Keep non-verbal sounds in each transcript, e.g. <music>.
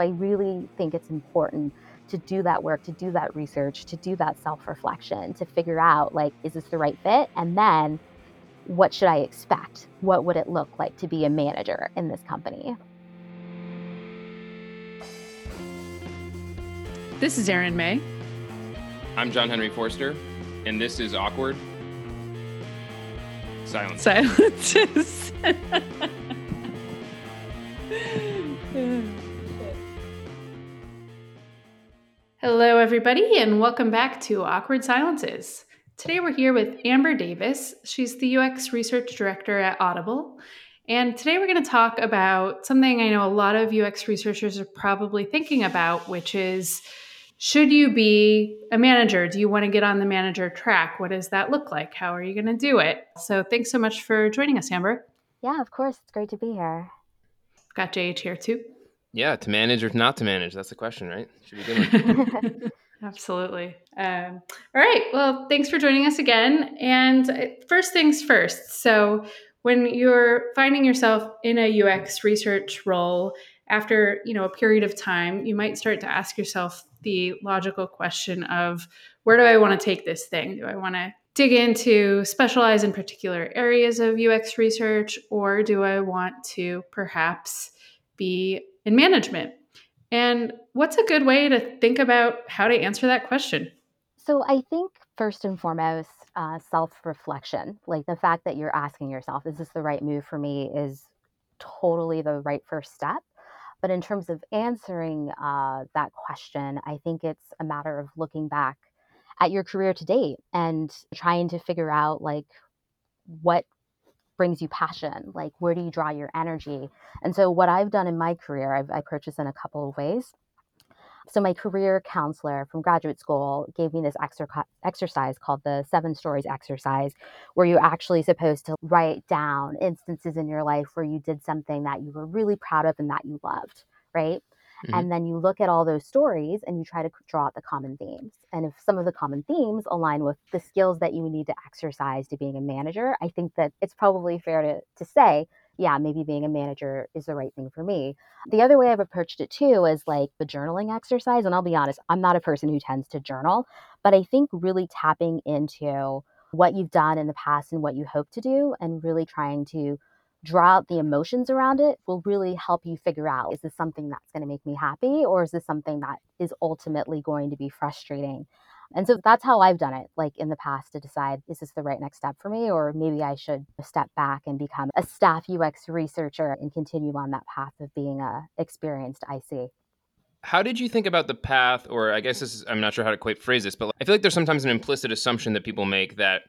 I really think it's important to do that work, to do that research, to do that self reflection, to figure out like, is this the right fit? And then what should I expect? What would it look like to be a manager in this company? This is Erin May. I'm John Henry Forster, and this is Awkward Silence. Silences. <laughs> Hello, everybody, and welcome back to Awkward Silences. Today we're here with Amber Davis. She's the UX Research Director at Audible. And today we're going to talk about something I know a lot of UX researchers are probably thinking about, which is should you be a manager? Do you want to get on the manager track? What does that look like? How are you going to do it? So thanks so much for joining us, Amber. Yeah, of course. It's great to be here. Got JH here too. Yeah, to manage or not to manage? That's the question, right? Should <laughs> Absolutely. Um, all right. Well, thanks for joining us again. And uh, first things first. So, when you're finding yourself in a UX research role after you know a period of time, you might start to ask yourself the logical question of where do I want to take this thing? Do I want to dig into specialize in particular areas of UX research, or do I want to perhaps be in management? And what's a good way to think about how to answer that question? So, I think first and foremost, uh, self reflection, like the fact that you're asking yourself, is this the right move for me, is totally the right first step. But in terms of answering uh, that question, I think it's a matter of looking back at your career to date and trying to figure out like what brings you passion like where do you draw your energy? And so what i've done in my career i've I approached this in a couple of ways. So my career counselor from graduate school gave me this exer- exercise called the seven stories exercise where you're actually supposed to write down instances in your life where you did something that you were really proud of and that you loved right Mm-hmm. And then you look at all those stories and you try to draw out the common themes. And if some of the common themes align with the skills that you need to exercise to being a manager, I think that it's probably fair to, to say, yeah, maybe being a manager is the right thing for me. The other way I've approached it too is like the journaling exercise. And I'll be honest, I'm not a person who tends to journal, but I think really tapping into what you've done in the past and what you hope to do and really trying to draw out the emotions around it will really help you figure out is this something that's going to make me happy or is this something that is ultimately going to be frustrating and so that's how I've done it, like in the past, to decide is this the right next step for me, or maybe I should step back and become a staff UX researcher and continue on that path of being a experienced IC. How did you think about the path, or I guess this is, I'm not sure how to quite phrase this, but I feel like there's sometimes an implicit assumption that people make that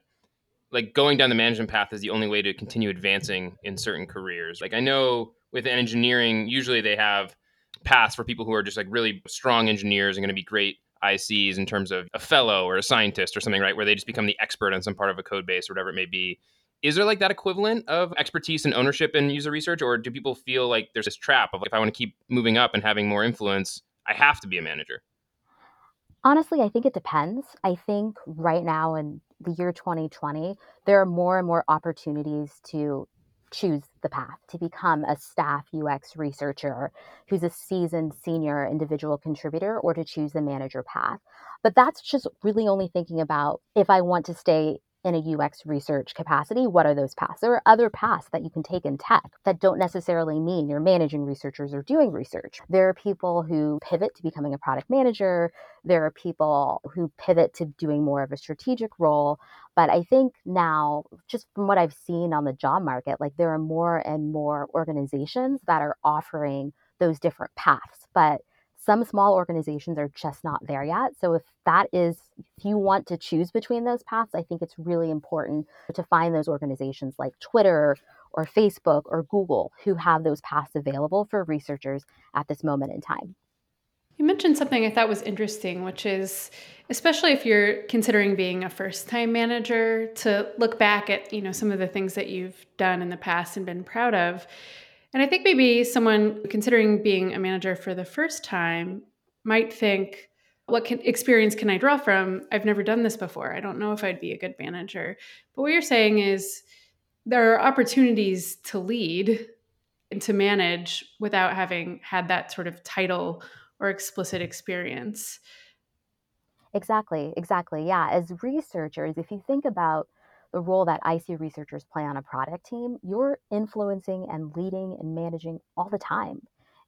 like going down the management path is the only way to continue advancing in certain careers. Like I know with engineering, usually they have paths for people who are just like really strong engineers and going to be great ICs in terms of a fellow or a scientist or something, right? Where they just become the expert on some part of a code base or whatever it may be. Is there like that equivalent of expertise and ownership in user research, or do people feel like there's this trap of like, if I want to keep moving up and having more influence, I have to be a manager? Honestly, I think it depends. I think right now in the year 2020, there are more and more opportunities to choose the path to become a staff UX researcher who's a seasoned senior individual contributor or to choose the manager path. But that's just really only thinking about if I want to stay in a UX research capacity, what are those paths? There are other paths that you can take in tech that don't necessarily mean you're managing researchers or doing research. There are people who pivot to becoming a product manager. There are people who pivot to doing more of a strategic role. But I think now, just from what I've seen on the job market, like there are more and more organizations that are offering those different paths. But some small organizations are just not there yet. So if that is, if you want to choose between those paths, I think it's really important to find those organizations like Twitter or Facebook or Google who have those paths available for researchers at this moment in time. You mentioned something I thought was interesting, which is especially if you're considering being a first-time manager to look back at, you know, some of the things that you've done in the past and been proud of and I think maybe someone considering being a manager for the first time might think, what can, experience can I draw from? I've never done this before. I don't know if I'd be a good manager. But what you're saying is there are opportunities to lead and to manage without having had that sort of title or explicit experience. Exactly, exactly. Yeah. As researchers, if you think about the role that IC researchers play on a product team, you're influencing and leading and managing all the time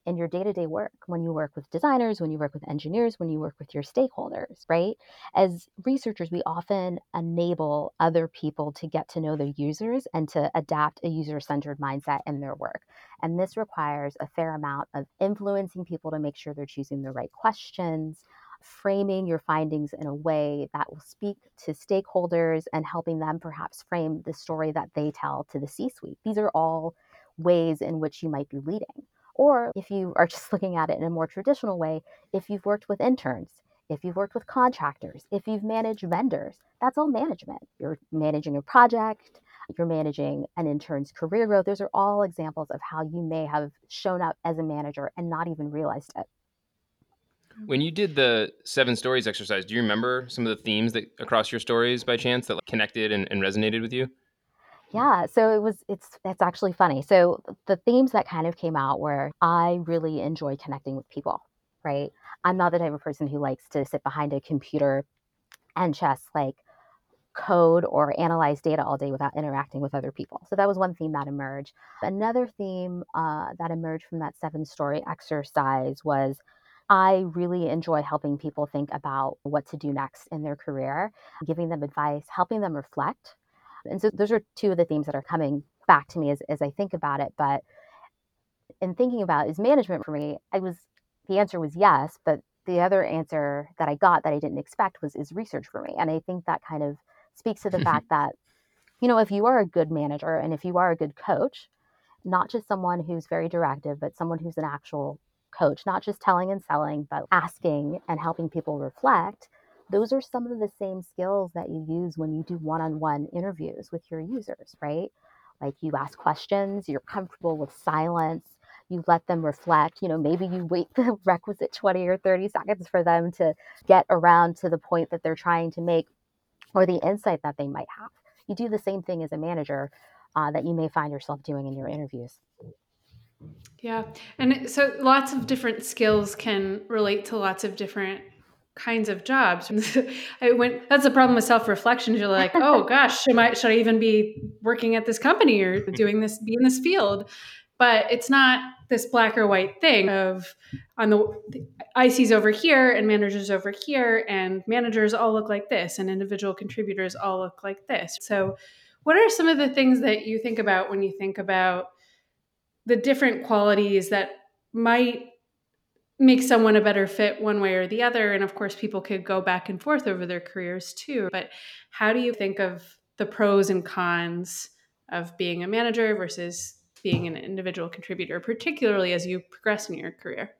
in your day to day work when you work with designers, when you work with engineers, when you work with your stakeholders, right? As researchers, we often enable other people to get to know their users and to adapt a user centered mindset in their work. And this requires a fair amount of influencing people to make sure they're choosing the right questions, framing your findings in a way that will speak to stakeholders and helping them perhaps frame the story that they tell to the C suite. These are all ways in which you might be leading. Or if you are <laughs> just looking at it in a more traditional way, if you've worked with interns, if you've worked with contractors, if you've managed vendors, that's all management. You're managing a project, you're managing an intern's career growth. Those are all examples of how you may have shown up as a manager and not even realized it. When you did the seven stories exercise, do you remember some of the themes that across your stories by chance that like, connected and, and resonated with you? Yeah, so it was it's it's actually funny. So the themes that kind of came out were I really enjoy connecting with people, right? I'm not the type of person who likes to sit behind a computer and just like code or analyze data all day without interacting with other people. So that was one theme that emerged. Another theme uh, that emerged from that seven story exercise was I really enjoy helping people think about what to do next in their career, giving them advice, helping them reflect. And so those are two of the themes that are coming back to me as, as I think about it. But in thinking about is management for me, I was the answer was yes, but the other answer that I got that I didn't expect was is research for me. And I think that kind of speaks to the mm-hmm. fact that, you know, if you are a good manager and if you are a good coach, not just someone who's very directive, but someone who's an actual coach, not just telling and selling, but asking and helping people reflect, those are some of the same skills that you use when you do one on one interviews with your users, right? Like you ask questions, you're comfortable with silence, you let them reflect. You know, maybe you wait <laughs> the requisite 20 or 30 seconds for them to get around to the point that they're trying to make or the insight that they might have. You do the same thing as a manager uh, that you may find yourself doing in your interviews. Yeah. And so lots of different skills can relate to lots of different kinds of jobs. <laughs> I went that's the problem with self-reflection. You're like, <laughs> oh gosh, should I should I even be working at this company or doing this be in this field? But it's not this black or white thing of on the, the ICs over here and managers over here and managers all look like this and individual contributors all look like this. So what are some of the things that you think about when you think about the different qualities that might make someone a better fit one way or the other. And of course, people could go back and forth over their careers too. But how do you think of the pros and cons of being a manager versus being an individual contributor, particularly as you progress in your career?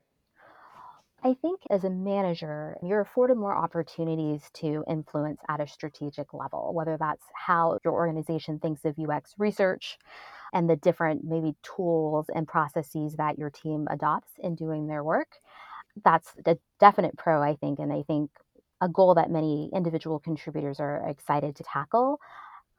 I think as a manager, you're afforded more opportunities to influence at a strategic level, whether that's how your organization thinks of UX research, and the different maybe tools and processes that your team adopts in doing their work. That's a definite pro, I think. And I think a goal that many individual contributors are excited to tackle.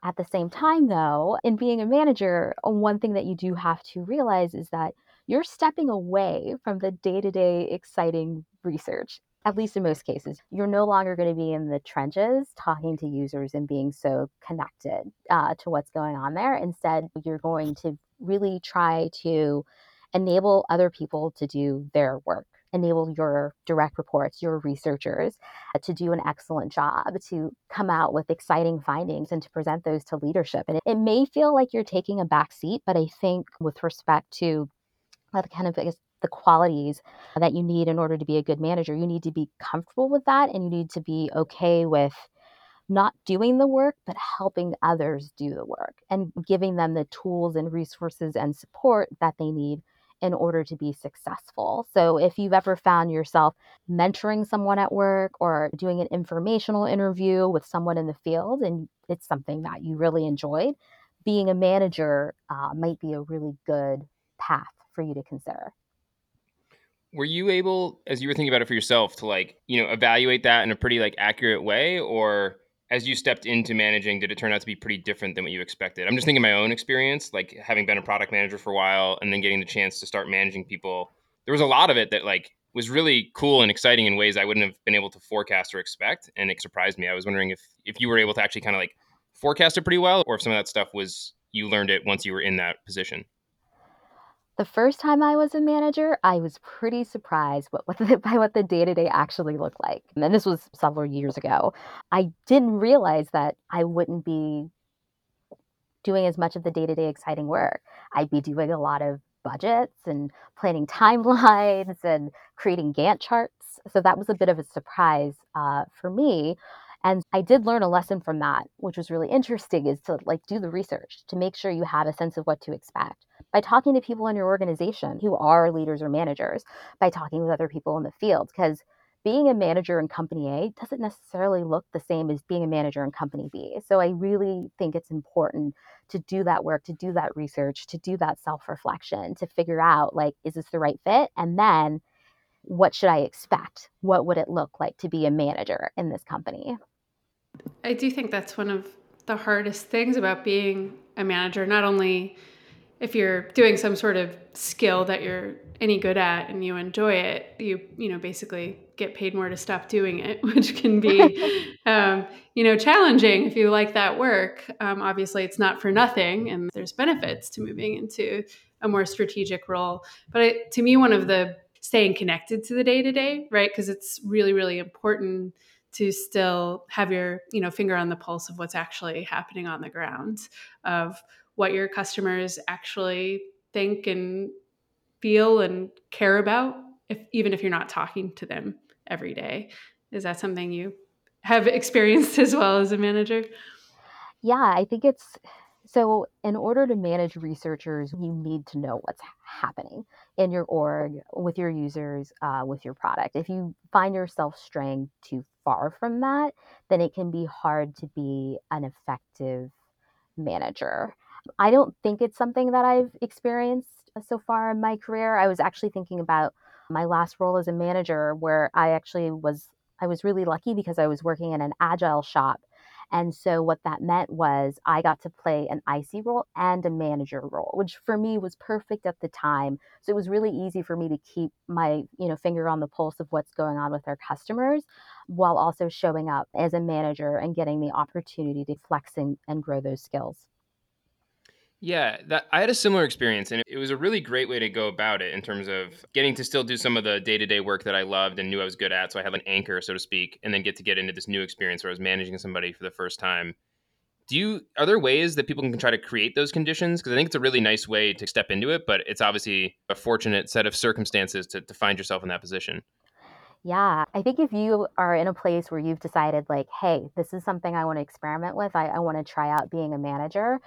At the same time, though, in being a manager, one thing that you do have to realize is that you're stepping away from the day to day exciting research at least in most cases, you're no longer going to be in the trenches talking to users and being so connected uh, to what's going on there. Instead, you're going to really try to enable other people to do their work enable your direct reports, your researchers to do an excellent job, to come out with exciting findings and to present those to leadership. And it, it may feel like you're taking a back seat, but I think with respect to uh, the kind of the qualities that you need in order to be a good manager. You need to be comfortable with that and you need to be okay with not doing the work, but helping others do the work and giving them the tools and resources and support that they need in order to be successful. So, if you've ever found yourself mentoring someone at work or doing an informational interview with someone in the field and it's something that you really enjoyed, being a manager uh, might be a really good path for you to consider were you able as you were thinking about it for yourself to like you know evaluate that in a pretty like accurate way or as you stepped into managing, did it turn out to be pretty different than what you expected? I'm just thinking my own experience, like having been a product manager for a while and then getting the chance to start managing people. There was a lot of it that like was really cool and exciting in ways I wouldn't have been able to forecast or expect, and it surprised me. I was wondering if if you were able to actually kind of like forecast it pretty well, or if some of that stuff was you learned it once you were in that position. The first time I was a manager, I was pretty surprised what, what the, <laughs> by what the day to day actually looked like. And this was several years ago. I didn't realize that I wouldn't be doing as much of the day to day exciting work. I'd be doing a lot of budgets and planning <laughs> timelines and creating Gantt charts. So that was a bit of a surprise uh, for me. And I did learn a lesson from that, which was really interesting, is to like do the research to make sure you have a sense of what to expect by talking to people in your organization who are leaders or managers, by talking with other people in the field, because being a manager in company A doesn't necessarily look the same as being a manager in company B. So I really think it's important to do that work, to do that research, to do that self reflection, to figure out like, is this the right fit? And then what should I expect? What would it look like to be a manager in this company? I do think that's one of the hardest things about being a manager, not only if you're doing some sort of skill that you're any good at and you enjoy it, you you know basically get paid more to stop doing it, <laughs> which can be <laughs> um, you know challenging if you like that work. Um, obviously, it's not for nothing, and there's benefits to moving into a more strategic role. But it, to me, one of the staying connected to the day to day, right? Because it's really really important to still have your you know finger on the pulse of what's actually happening on the ground of what your customers actually think and feel and care about if even if you're not talking to them every day. Is that something you have <laughs> experienced as well as a manager? Yeah i think it's so in order to manage researchers you need to know what's happening in your org with your users uh, with your product if you find yourself straying too far from that then it can be hard to be an effective manager I don't think it's something that I've experienced uh, so far in my career. I was actually thinking about my last role as a manager where I actually was I was really lucky because I was working in an agile shop. And so what that meant was I got to play an IC role and a manager role, which for me was perfect at the time. So it was really easy for me to keep my, you know, finger on the pulse of what's going on with our customers while also showing up as a manager and getting the opportunity to flex and, and grow those skills. Yeah, that I had a similar experience and it was a really great way to go about it in terms of getting to still do some of the day-to-day work that I loved and knew I was good at, so I had an anchor so to speak, and then get to get into this new experience where I was managing somebody for the first time. Do you are there ways that people can try to create those conditions because I think it's a really nice way to step into it, but it's obviously a fortunate set of circumstances to, to find yourself in that position. Yeah, I think if you are in a place where you've decided, like, hey, this is something I want to experiment with, I, I want to try out being a manager,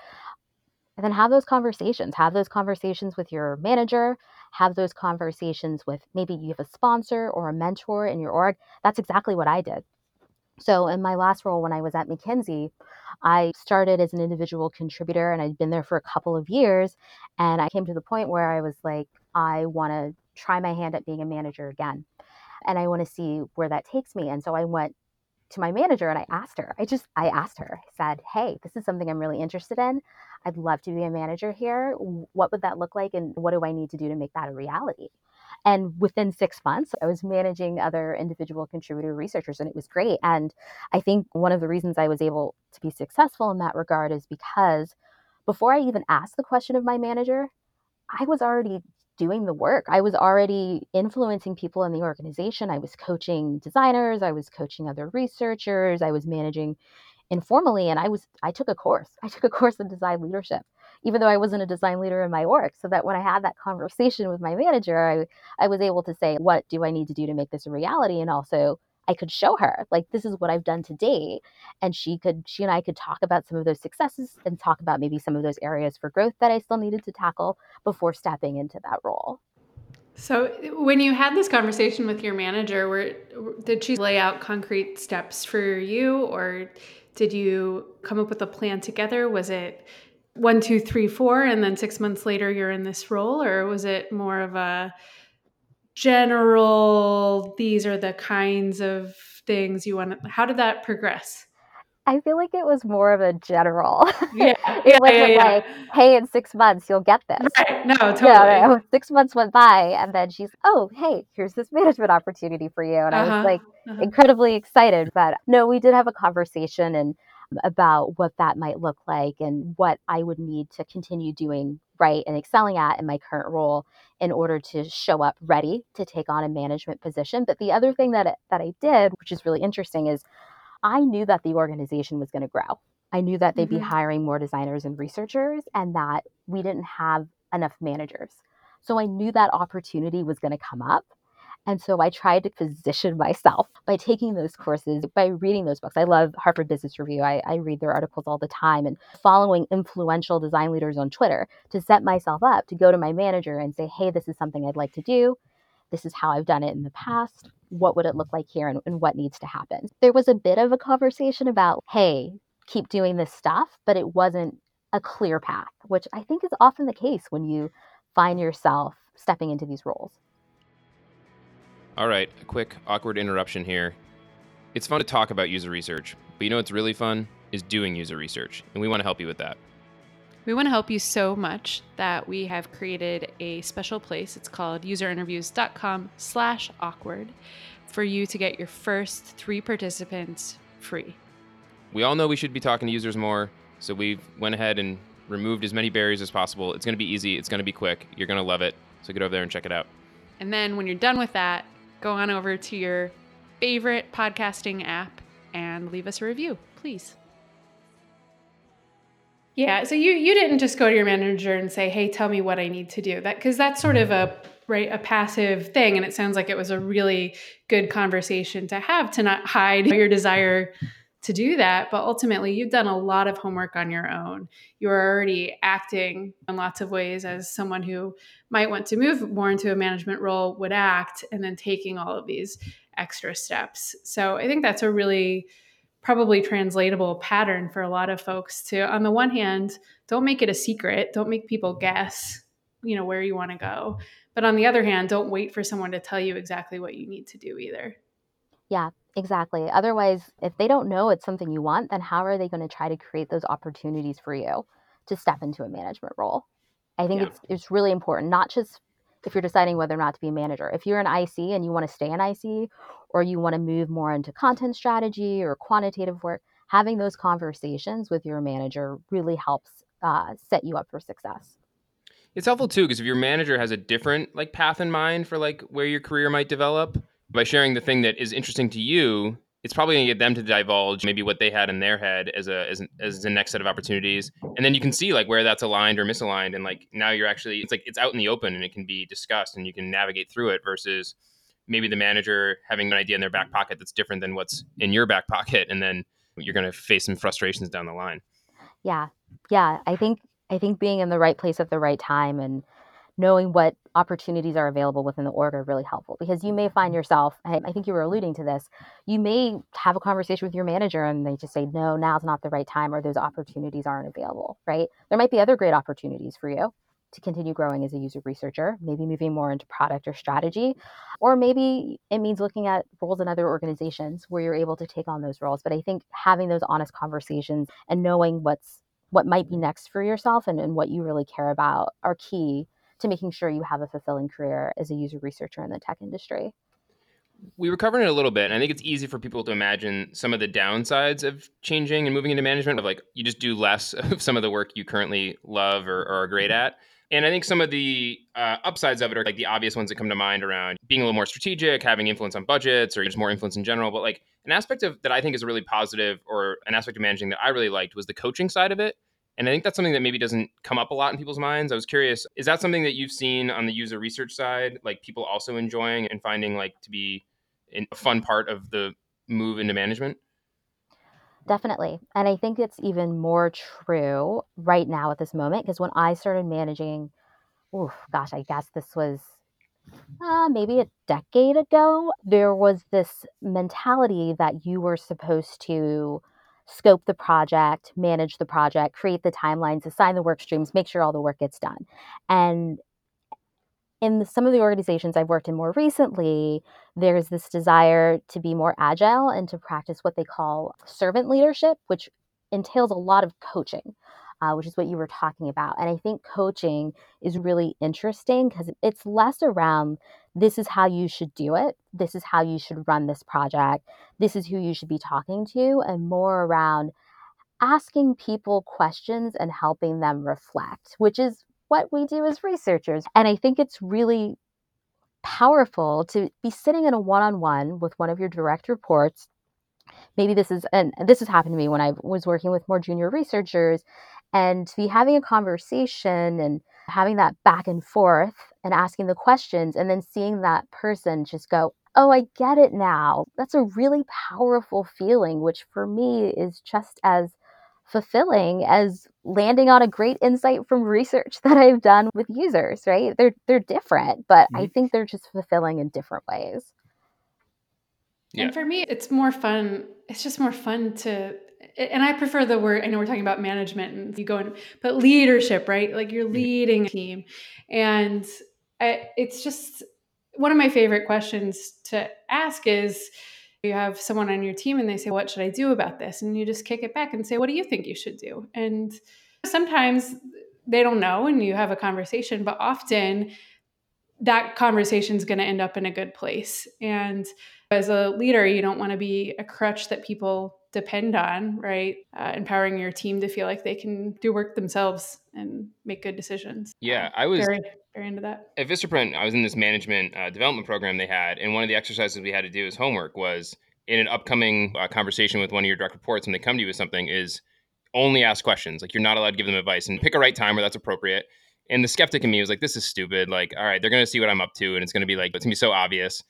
and then have those conversations. Have those conversations with your manager. Have those conversations with maybe you have a sponsor or a mentor in your org. That's exactly what I did. So, in my last role when I was at McKinsey, I started as an individual contributor and I'd been there for a couple of years. And I came to the point where I was like, I want to try my hand at being a manager again. And I want to see where that takes me. And so I went to my manager and I asked her, I just, I asked her, I said, Hey, this is something I'm really interested in. I'd love to be a manager here. What would that look like? And what do I need to do to make that a reality? And within six months, I was managing other individual contributor researchers, and it was great. And I think one of the reasons I was able to be successful in that regard is because before I even asked the question of my manager, I was already doing the work. I was already influencing people in the organization. I was coaching designers, I was coaching other researchers, I was managing informally and I was I took a course. I took a course in design leadership even though I wasn't a design leader in my org so that when I had that conversation with my manager I I was able to say what do I need to do to make this a reality and also I could show her like this is what I've done to date and she could she and I could talk about some of those successes and talk about maybe some of those areas for growth that I still needed to tackle before stepping into that role. So when you had this conversation with your manager, where did she lay out concrete steps for you or did you come up with a plan together? Was it one, two, three, four, and then six months later you're in this role, or was it more of a general these are the kinds of things you want to how did that progress I feel like it was more of a general. <laughs> Yeah, it yeah, wasn't yeah, like, hey, in six months you'll get this. Right. No, <laughs> totally. Yeah, right. <laughs> six months went by, and then she's, oh, hey, here's this management opportunity for you. And I Uh-huh, was like uh-huh. incredibly excited. But no, we did have a conversation and about what that might look like and what I would need to continue doing right and excelling at in my current role in order to show up ready to take on a management position. But the other thing that that I did, which is really interesting, is I knew that the organization was going to grow. I knew that they'd be Mhm. hiring more designers and researchers and that we didn't have enough managers. So I knew that opportunity was going to come up. And so I tried to position <laughs> myself by taking those courses, by reading those books. I love Harvard Business Review. I, I read their articles all the time and following influential design leaders on Twitter to set myself up to go to my manager and say, hey, this is something I'd like to do. This is how I've done it in the past. What would it look like here and, and what needs to happen? There was a bit of a conversation about, hey, keep doing this stuff, but it wasn't a clear path, which I think is often the case when you find yourself stepping into these roles. All right, a quick awkward interruption here. It's fun to talk about user research, but you know what's really fun is doing user research, and we want to help you with that. We want to help you so much that we have created a special place. It's called userinterviews.com slash awkward for you to get your first three participants free. We all know we should be talking to users more, so we went ahead and removed as many barriers as possible. It's going to be easy, it's going to be quick, you're going to love it. So get over there and check it out. And then when you're done with that, go on over to your favorite podcasting app and leave us a review, please. Yeah, so you you didn't just go to your manager and say, "Hey, tell me what I need to do." That cuz that's sort of a right a passive thing and it sounds like it was a really good conversation to have to not hide your desire to do that, but ultimately you've done a lot of homework on your own. You're already acting in lots of ways as someone who might want to move more into a management role would act and then taking all of these extra steps. So I think that's a really probably translatable pattern for a lot of folks to on the one hand don't make it a secret don't make people guess you know where you want to go but on the other hand don't wait for someone to tell you exactly what you need to do either Yeah, exactly. Otherwise, if they don't know it's something you want, then how are they going to try to create those opportunities for you to step into a management role? I think Yeah. it's it's really important, not just if you're deciding whether or not to be a manager. If you're an IC and you want to stay an IC or you want to move more into content strategy or quantitative work, having those conversations with your manager really helps uh, set you up for success. It's helpful too because if your manager has a different like path in mind for like where your career might develop, by sharing the thing that is interesting to you, it's probably going to get them to divulge maybe what they had in their head as a as, an, as the next set of opportunities, and then you can see like where that's aligned or misaligned, and like now you're actually it's like it's out in the open and it can be discussed and you can navigate through it versus maybe the manager having an idea in their back pocket that's different than what's in your back pocket, and then you're going to face some frustrations down the line. Yeah. Yeah, I think I think being in the right place at the right time and knowing what opportunities are available within the org are really helpful because you may find mm-hmm. yourself I I think you were alluding to this you may have a conversation with your manager and they just say no now's not the right time or those opportunities aren't available right? There might be other great opportunities for you to continue growing as a user researcher maybe moving more into product or strategy or maybe it means looking at roles in other organizations where you're able to take on those roles. But i think having those honest conversations and knowing what's what might be next for yourself and, and what you really care about are key to making sure you have a fulfilling career as a user researcher in the tech industry. we were covering it a little bit and i think it's easy for people to imagine some of the downsides of changing and moving into management of like you just do less <laughs> of some of the work you currently love or, or are great at. And i think some of the uh, upsides of it are like the obvious ones that come to mind around being a little more strategic having influence on budgets or just more influence in general. But like an aspect of that i think is really positive or an aspect of managing that i really liked was the coaching side of it and I think that's something that maybe doesn't come up a lot in people's minds. I was curious, is that something that you've seen on the user research side, like people also enjoying and finding like to be a fun part of the move into management? Definitely. And I think it's even more true right now at this moment because when I started managing, oof, gosh, I guess this was uh, maybe a decade ago, there was this mentality that you were supposed to scope the project, manage the project, create the timelines, assign the work streams, make sure all the work gets done. And in the, some of the organizations I've worked in more recently, there's this desire to be more agile and to practice what they call servant leadership, which entails a lot of coaching. Uh, which is what you were talking about. And I think coaching is really interesting because it's less around this is how you should do it, this is how you should run this project, this is who you should be talking to, and more around asking people questions and helping them reflect, which is what we do as researchers. And I think it's really powerful to be sitting in a one on one with one of your direct reports. Maybe this is, and this has happened to me when I was working with more junior researchers, and to be having a conversation and having that back and forth and asking the questions, and then seeing that person just go, Oh, I get it now. That's a really powerful feeling, which for me is just as fulfilling as landing on a great insight from research <laughs> that I've done with users, right? They're they're different, but mm-hmm. I think they're just fulfilling in different ways. Yeah. And for me, it's more fun. It's just more fun to and I prefer the word I know we're talking about management and you go in but leadership, right? Like you're mm-hmm. leading a team. And I, it's just one of my favorite questions to ask is you have someone on your team and they say, What should I do about this? And you just kick it back and say, What do you think you should do? And sometimes they don't know and you have a conversation, but often that conversation is going to end up in a good place. And as a leader, you don't want to be a crutch that people depend on, right? Uh, empowering your team to feel like they can do work themselves and make good decisions. Yeah, I was very, very into that. At Vistaprint, I was in this management uh, development program they had, and one of the exercises we had to do as homework was in an upcoming uh, conversation with one of your direct reports when they come to you with something is only ask questions. Like you're not allowed to give them advice and pick a right time where that's appropriate. And the skeptic in me was like, this is stupid. Like, all right, they're going to see what I'm up to, and it's going to be like, it's going to be so obvious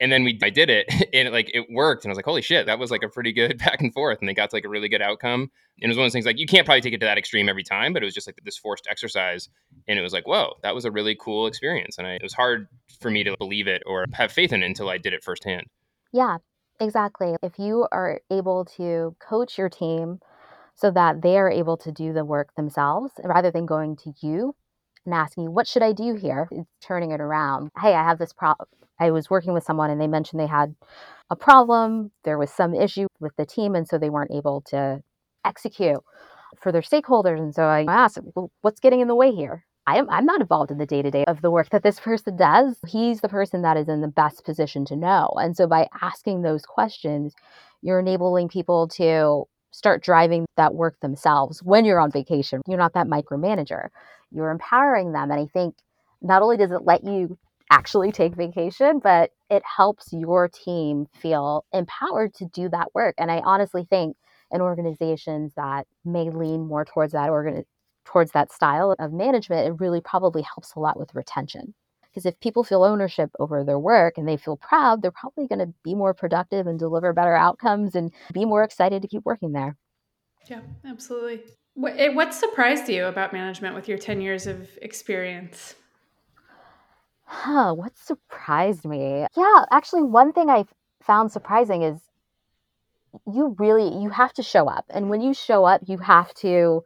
and then we I did it <laughs> and it, like it worked and I was like holy shit that was like a pretty good <laughs> back and forth and they got to like a really good outcome and it was one of those things like you can't probably take it to that extreme every time but it was just like this forced exercise and it was like whoa that was a really cool experience and I, it was hard for me to believe it or have faith in it until I did it firsthand. Yeah exactly if you are able to coach your team so that they are able to do the work themselves rather than going to you and asking what should I do here? It's turning it around. Hey, I have this problem. I was working with someone and they mentioned they had a problem. There was some issue with the team, and so they weren't able to execute for their stakeholders. And so I asked, well, what's getting in the way here? I am, I'm not involved in the day to day of the work that this person does. He's the person that is in the best position to know. And so by asking those questions, you're enabling people to start driving that work themselves when you're on vacation. You're not that micromanager. You're empowering them. And I think not only does it let you actually take vacation, but it helps your team feel empowered to do that work. And I honestly think in organizations that may lean more towards that organ towards that style of management, it really probably helps a lot with retention. Because if people feel ownership over their work and they feel proud, they're probably going to be more productive and deliver better outcomes and be more excited to keep working there. Yeah, absolutely. What, eh, what surprised you about management with your 10 years of experience? Huh, what surprised me? Yeah, actually, one thing I found surprising is you really you have to show up. And when you show up, you have to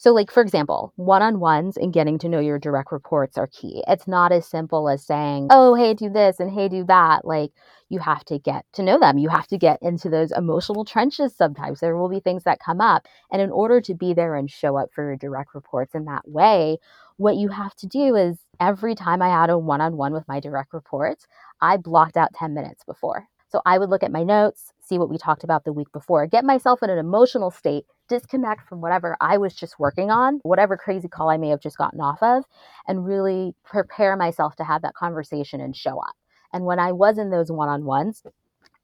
so like for example, one-on-ones and getting to know your direct reports are key. It's not as simple as saying, "Oh, hey, do this and hey, do that." Like you have to get to know them. You have to get into those emotional trenches sometimes. There will be things that come up. And in order to be there and show up for your direct reports in that way, what you have to do is every time I had a one on one with my direct reports, I blocked out 10 minutes before. So I would look at my notes, see what we talked about the week before, get myself in an emotional state, disconnect from whatever I was just working on, whatever crazy call I may have just gotten off of, and really prepare myself to have that conversation and show up. And when I was in those one on ones,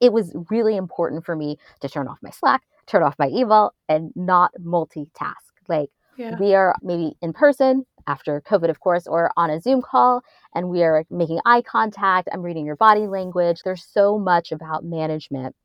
it was really important for me to turn off my Slack, turn off my email, and not multitask. Like yeah. we are maybe in person after COVID, of course, or on a Zoom call, and we are making eye contact. I'm reading your body language. There's so much about management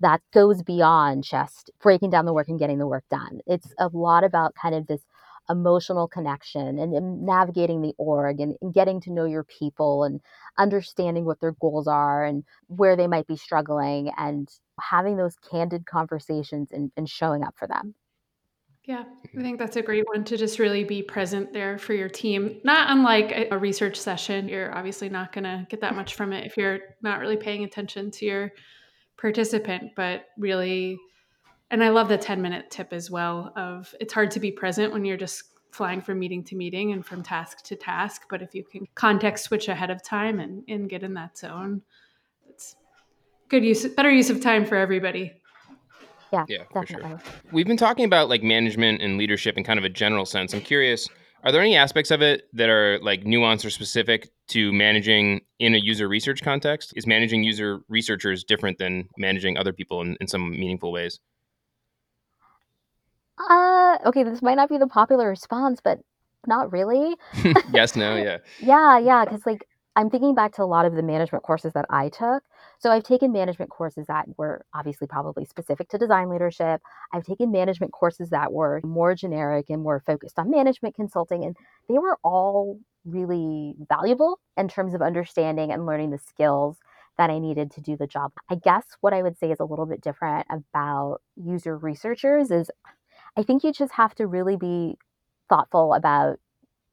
that goes beyond just breaking down the work and getting the work done. It's a lot about kind of this emotional connection and, and navigating the org and, and, getting to know your people and understanding what their goals are and where they might be struggling and having those candid conversations and, and showing up for them. Yeah, I mm-hmm. think that's a great one to just really be present there for your team. Not unlike a research session, you're obviously not going to get that much from it if you're not really paying attention to your participant, but really and I love the 10 minute tip as well of it's hard to be present when you're just flying from meeting to meeting and from task to task, but if you can context switch ahead of time and, and get in that zone, it's good use better use of time for everybody. Yeah, Yeah, for sure. We've been talking about like management and leadership in kind of a general sense. I'm curious, are there any aspects of it that are like nuanced or specific to managing in a user research context? Is managing user researchers different than managing other people in, in some meaningful ways? Uh, okay, this might not be the popular response, but not really. <laughs> yes, no, yeah. <laughs> Yeah, yeah, because like I'm thinking back to a lot of the management courses that I took. So I've taken management courses that were obviously probably specific to design leadership. I've taken management courses that were more generic and more focused on management consulting, and they were all really valuable in terms of understanding and learning the skills that I needed to do the job. I guess what I would say is a little bit different about user researchers is I think you just have to really be thoughtful about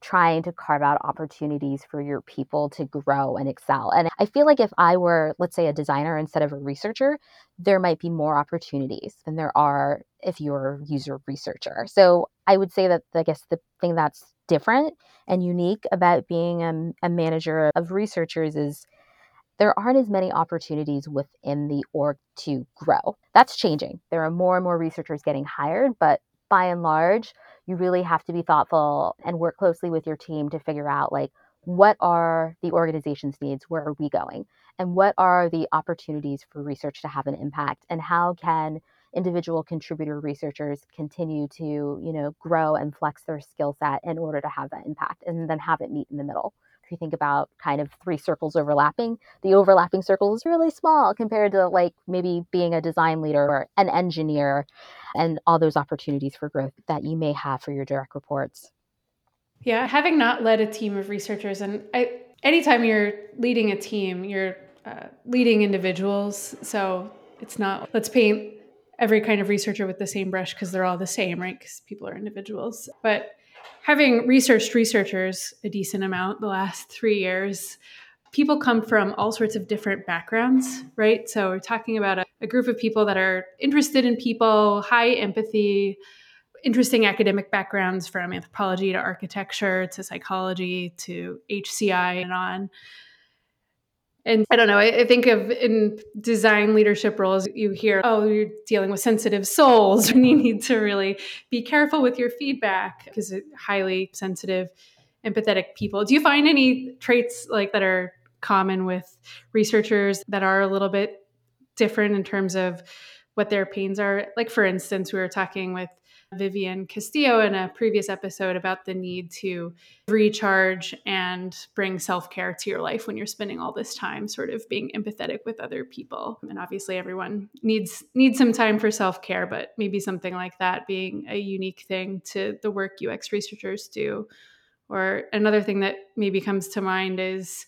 trying to carve out opportunities for your people to grow and excel. And I feel like if I were, let's say, a designer instead of a researcher, there might be more opportunities than there are if you're a user researcher. So I would say that I guess the thing that's different and unique about being a, a manager of researchers is there aren't as many opportunities within the org to grow. That's changing. There are more and more researchers getting hired, but by and large, you really have to be thoughtful and work closely with your team to figure out like what are the organization's needs where are we going and what are the opportunities for research to have an impact and how can individual contributor researchers continue to you know grow and flex their skill set in order to have that impact and then have it meet in the middle you think about kind of three circles overlapping the overlapping circle is really small compared to like maybe being a design leader or an engineer and all those opportunities for growth that you may have for your direct reports. Yeah, having not led a team of researchers, and I, anytime you're leading a team, you're uh, leading individuals. So it's not let's paint every kind of researcher with the same brush because they're all the same, right? Because people are individuals. But having researched researchers a decent amount the last three years, people come from all sorts of different backgrounds, right? So we're talking about a, a group of people that are interested in people, high empathy, interesting academic backgrounds from anthropology to architecture to psychology to HCI and on. And I don't know, I, I, think of in design leadership roles, you hear, oh, you're dealing with sensitive souls, <laughs> and you need to really be careful with your feedback because highly sensitive, empathetic people. Do you find any traits like that are common with researchers that are a little bit different in terms of what their pains are. Like, for instance, we were talking with Vivianne Castillo in a previous episode about the need to recharge and bring self care to your life when you're spending all this time sort of being empathetic with other people. And obviously, everyone needs needs some time for self care, but maybe something like that being a unique thing to the work UX researchers do. Or another thing that maybe comes to mind is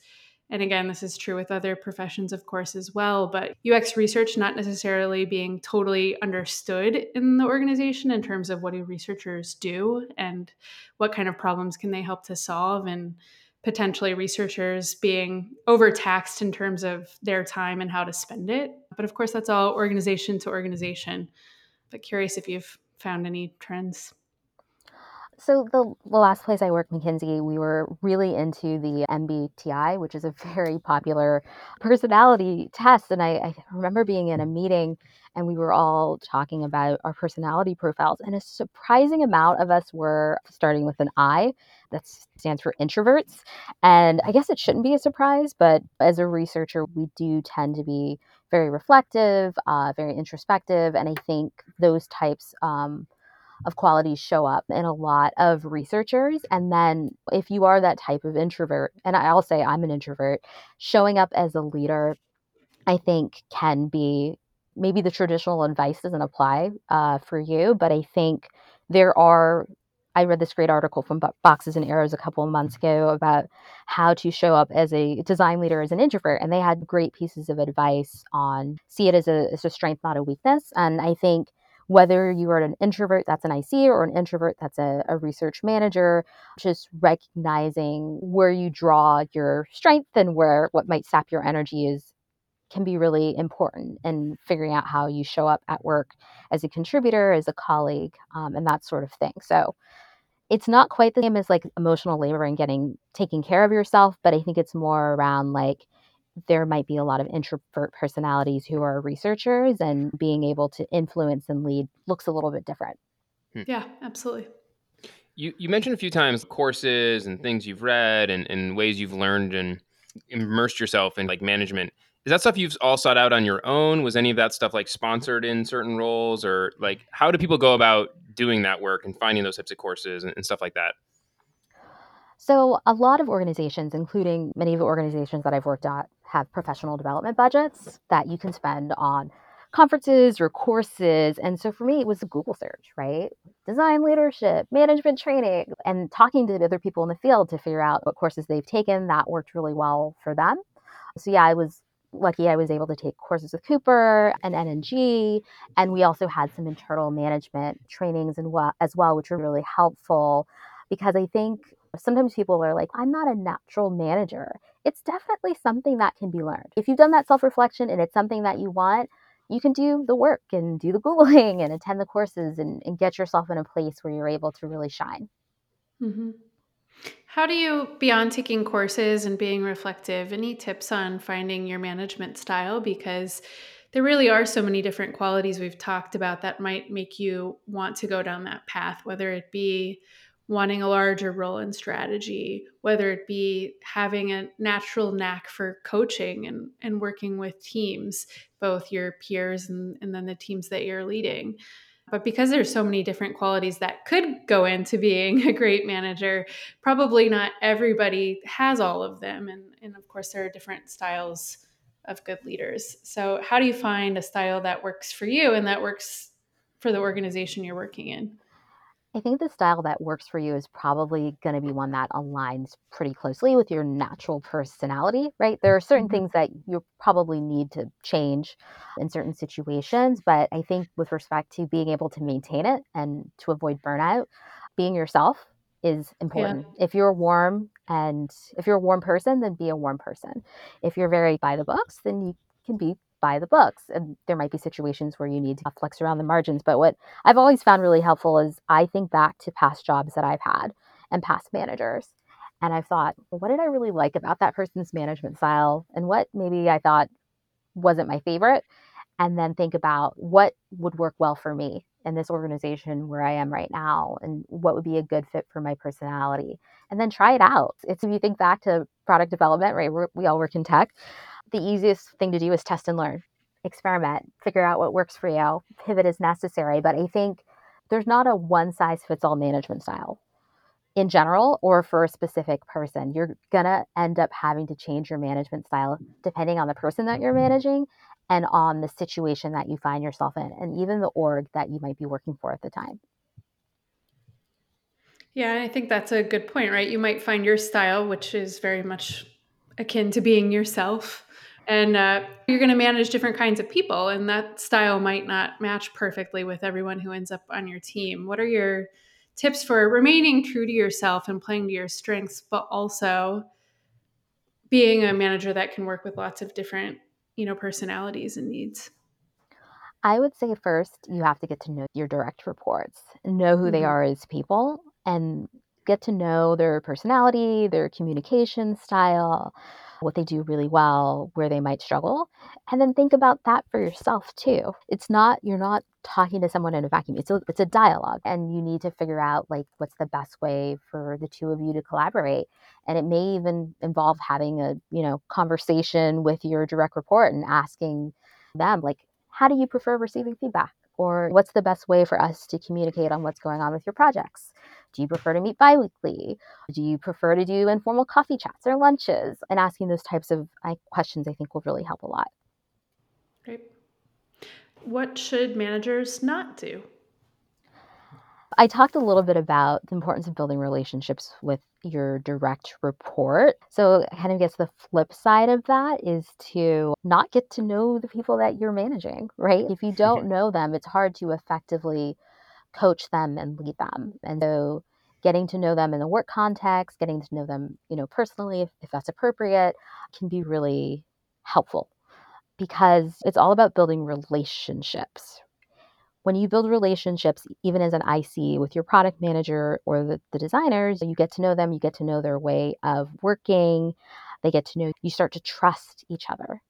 and again, this is true with other professions, of course, as well, but UX research not necessarily being totally understood in the organization in terms of what do researchers do and what kind of problems can they help to solve, and potentially researchers being overtaxed in terms of their time and how to spend it. But of course, that's all organization to organization. But curious if you've found any trends. So the, the last place I worked, McKinsey, we were really into the MBTI, which is a <laughs> very popular personality test. And I, I remember being in a meeting and we were all talking about our personality profiles. And a surprising amount of us were starting with an I that stands for introverts. And I guess it shouldn't be a surprise, but as a researcher, we do tend to be very reflective, uh, very introspective. And I think those types um, of qualities show up in a lot of researchers. And then if you are that type of introvert, and I'll say I'm an introvert, showing up as a leader, I think can be maybe the traditional advice doesn't apply uh, for you, but I think there are. I read this great article from Boxes and Arrows a couple of months ago about how to show up as a design leader as an introvert, and they had great pieces of advice on see it as a, as a strength, not a weakness. And I think whether you are an introvert that's an IC or an introvert that's a, a, research manager, just recognizing where you draw your strength and where what might sap your energy is can be really important and figuring out how you show up at work as a contributor, as a colleague, um, and that sort of thing. So it's not quite the same as like emotional labor and getting taking care of yourself, but I think it's more around like there might be a lot of introvert personalities who are researchers and being able to influence and lead looks a little bit different. Hmm. Yeah, absolutely. You, you mentioned a few times courses and things you've read and, and ways you've learned and immersed yourself in like management. Is that stuff you've all sought out on your own? Was any of that stuff like sponsored in certain roles or like how do people go about doing that work and finding those types of courses and, and stuff like that? So, a lot of organizations, including many of the organizations that I've worked at, have professional development budgets that you can spend on conferences or courses. And so for me, it was a Google search, right? Design leadership, management training, and talking to other people in the field to figure out what courses they've taken that worked really well for them. So, yeah, I was lucky I was able to take courses with Cooper and NNG. And we also had some internal management trainings and as well, which were really helpful because I think sometimes people are like, I'm not a natural manager. It's definitely something that can be learned. If you've done that self reflection and it's something that you want, you can do the work and do the Googling <laughs> and attend the courses and, and get yourself in a place where you're able to really shine. Mm-hmm. How do you, beyond taking courses and being reflective, any tips on finding your management style? Because there really are so many different qualities we've talked about that might make you want to go down that path, whether it be wanting a larger role in strategy, whether it be having a natural knack for coaching and, and working with teams, both your peers and, and then the teams that you're leading. But because there's so many different qualities that could go into being <laughs> a great manager, probably not everybody has all of them. And, and of course, there are different styles of good leaders. So, how do you find a style that works for you and that works for the organization you're working in? I think the style that works for you is probably going to be one that aligns pretty closely with your natural personality, right? There are certain mm-hmm. things that you probably need to change in certain situations, but I think with respect to being able to maintain it and to avoid burnout, being yourself is important. Yeah. If you're warm and if you're a warm person, then be a warm person. If you're very by the books, then you can be by the books. And there might be situations where you need to flex around the margins. But what I've always found really helpful is I think back to past jobs that I've had and past managers. And I've thought, well, what did I really like about that person's management style? And what maybe I thought wasn't my favorite? And then think about what would work well for me in this organization where I am right now and what would be a good fit for my personality. And then try it out. It's if you think back to product development, right? We're, we all work in tech the easiest thing to do is test and learn, experiment, figure out what works for you, pivot as necessary. But I think there's not a one size fits all management style in general or for a specific person. You're going to end up having to change your management style depending on the person that you're managing and on the situation that you find yourself in and even the org that you might be working for at the time. Yeah, I think that's a good point, right? You might find your style, which is very much akin to being yourself, and uh, you're going to manage different kinds of people and that style might not match perfectly with everyone who ends up on your team what are your tips for remaining true to yourself and playing to your strengths but also being a manager that can work with lots of different you know personalities and needs i would say first you have to get to know your direct reports know who mm-hmm. they are as people and get to know their personality their communication style what they do really well, where they might struggle, and then think about that for yourself too. It's not you're not talking to someone in a vacuum. It's a, it's a dialogue and you need to figure out like what's the best way for the two of you to collaborate. And it may even involve having a, you know, conversation with your direct report and asking them like how do you prefer receiving feedback? Or what's the best way for us to communicate on what's going on with your projects? Do you prefer to meet biweekly? Do you prefer to do informal coffee chats or lunches? And asking those types of questions, I think, will really help a lot. Great. What should managers not do? I talked a little bit about the importance of building relationships with your direct report. So, kind of gets the flip side of that is to not get to know the people that you're managing, right? If you don't <laughs> know them, it's hard to effectively coach them and lead them. And so, getting to know them in the work context, getting to know them, you know, personally, if, if that's appropriate, can be really helpful because it's all about building relationships, when you build relationships, even as an IC with your product manager or the, the designers, you get to know them, you get to know their way of working, they get to know you start to trust each other.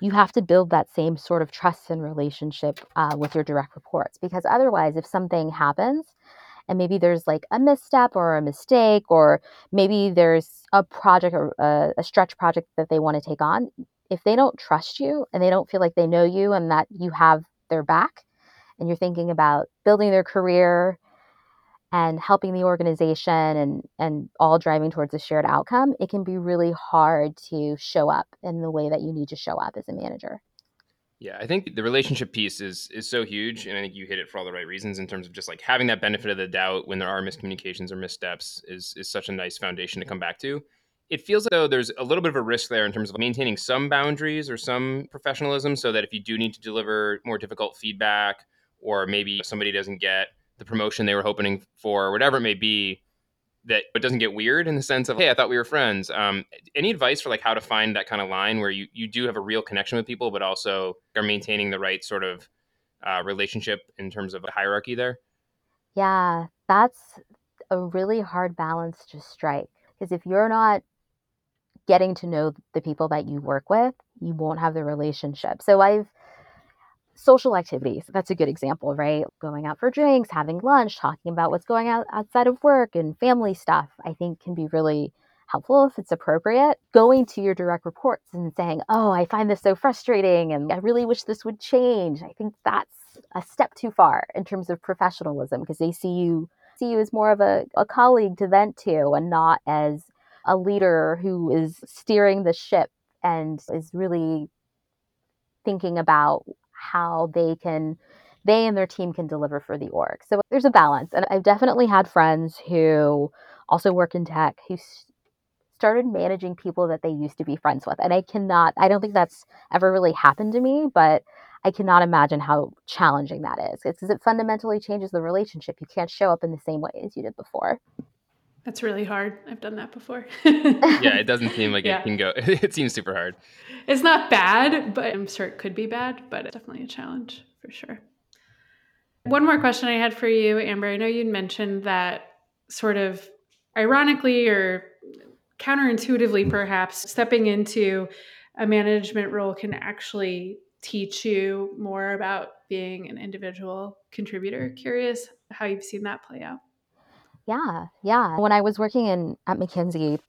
You have to build that same sort of trust and relationship uh, with your direct reports because otherwise, if something happens, and maybe there's like a misstep or a mistake, or maybe there's a project or a, a stretch project that they want to take on, if they don't trust you and they don't feel like they know you and that you have their back, and you're thinking about building their career and helping the organization and and all driving towards a shared outcome it can be really hard to show up in the way that you need to show up as a manager. Yeah i think the relationship piece is is so huge and i think you hit it for all the right reasons in terms of just like having that benefit of the doubt when there are miscommunications or missteps is is such a nice foundation to come back to. It feels though there's a little bit of a risk there in terms of maintaining some boundaries or some professionalism so that if you do need to deliver more difficult feedback or maybe somebody doesn't get the promotion they were hoping for, or whatever it may be, that it doesn't get weird in the sense of, hey, I thought we were friends. Um, any advice for like how to find that kind of line where you, you do have a real connection with people, but also are maintaining the right sort of uh, relationship in terms of a hierarchy there? Yeah, that's a really hard balance to strike because if you're not getting to know the people that you work with, you won't have the relationship. So I've social activities. That's a good example, right? Going out for drinks, having lunch, talking about what's going on outside of work and family stuff, I think can be really helpful if it's appropriate. Going to your direct reports and saying, Oh, I find this so frustrating and I really wish this would change. I think that's a step too far in terms of professionalism because they see you see you as more of a, a colleague to vent to and not as a leader who is steering the ship and is really thinking about how they can they and their team can deliver for the org. So there's a balance. And I've definitely had friends who also work in tech who started managing people that they used to be friends with. And I cannot, I don't think that's ever really happened to me, but I cannot imagine how challenging that is. It's because it fundamentally changes the relationship. You can't show up in the same way as you did before. That's really hard. I've done that before. <laughs> yeah, it doesn't seem like yeah. it can go. <laughs> It seems super hard. It's not bad, but I'm sure it could be bad, but it's definitely a challenge for sure. One more question I had for you, Amber. I know you mentioned that sort of ironically or counterintuitively, perhaps, stepping into a management role can actually teach you more about being an individual contributor. Curious how you've seen that play out. Yeah, yeah. When I was working in at McKinsey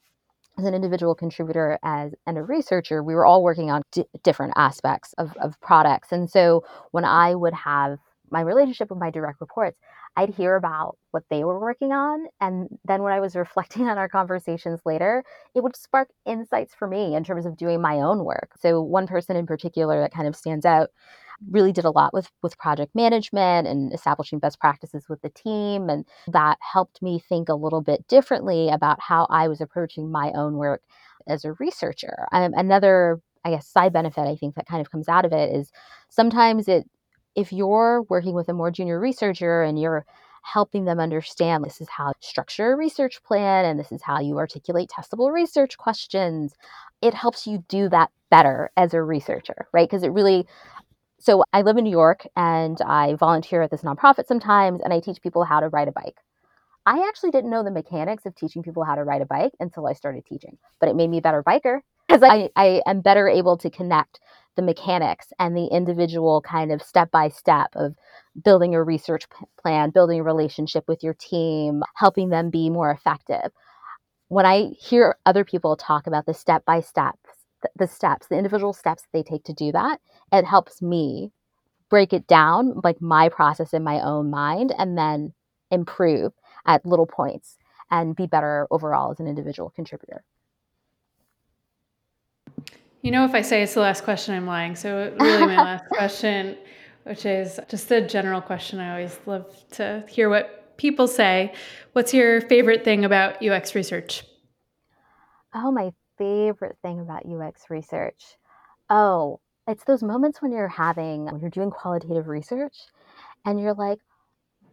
as an individual contributor as and a researcher, we were all working on d- different aspects of, of products. And so when I would have my relationship with my direct reports, I'd hear about what they were working on. And then when I was <laughs> reflecting on our conversations later, it would spark insights for me in terms of doing my own work. So, one person in particular that kind of stands out really did a lot with with project management and establishing best practices with the team and that helped me think a little bit differently about how I was approaching my own work as a researcher. Um, another I guess side benefit I think that kind of comes out of it is sometimes it if you're working with a more junior researcher and you're helping them understand this is how structure a research plan and this is how you articulate testable research questions it helps you do that better as a researcher right because it really so I live in New York and I volunteer at this nonprofit sometimes and I teach people how to ride a bike. I actually didn't know the mechanics of teaching people how to ride a bike until I started teaching, but it made me a better biker because I, I am better able to connect the mechanics and the individual kind of step by step of building a research plan, building a relationship with your team, helping them be more effective. When I hear other people talk about the step by step the steps, the individual steps they take to do that, it helps me break it down, like my process in my own mind, and then improve at little points and be better overall as an individual contributor. You know, if I say it's the last question, I'm lying. So, really, my last <laughs> question which is just a general question. I always love to hear what people say. What's your favorite thing about UX research? Oh, my favorite thing about UX research. Oh, it's those moments when you're having, when you're doing qualitative research and you're like,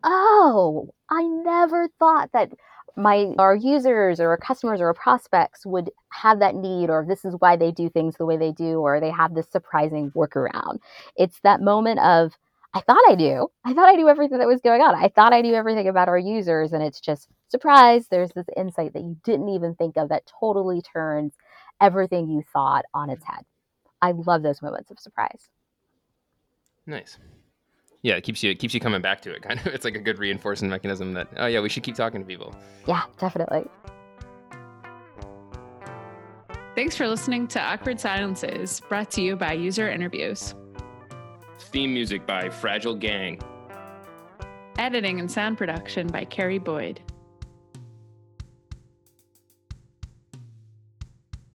oh, I never thought that my our users or our customers or our prospects would have that need or this is why they do things the way they do or they have this surprising workaround. It's that moment of i thought i knew. I thought i knew everything that was going on. I thought i knew everything about our users and it's just surprise there's this insight that you didn't even think of that totally turns everything you thought on its head. I love those moments of surprise. Nice yeah, it keeps you it keeps you coming back to it. <laughs> Kind of, it's like a good reinforcing mechanism that oh yeah, we should keep talking to people. Yeah, definitely. Thanks for listening to Awkward Silences, brought to you by User Interviews. Theme music by Fragile Gang. Editing and sound production by Carrie Boyd.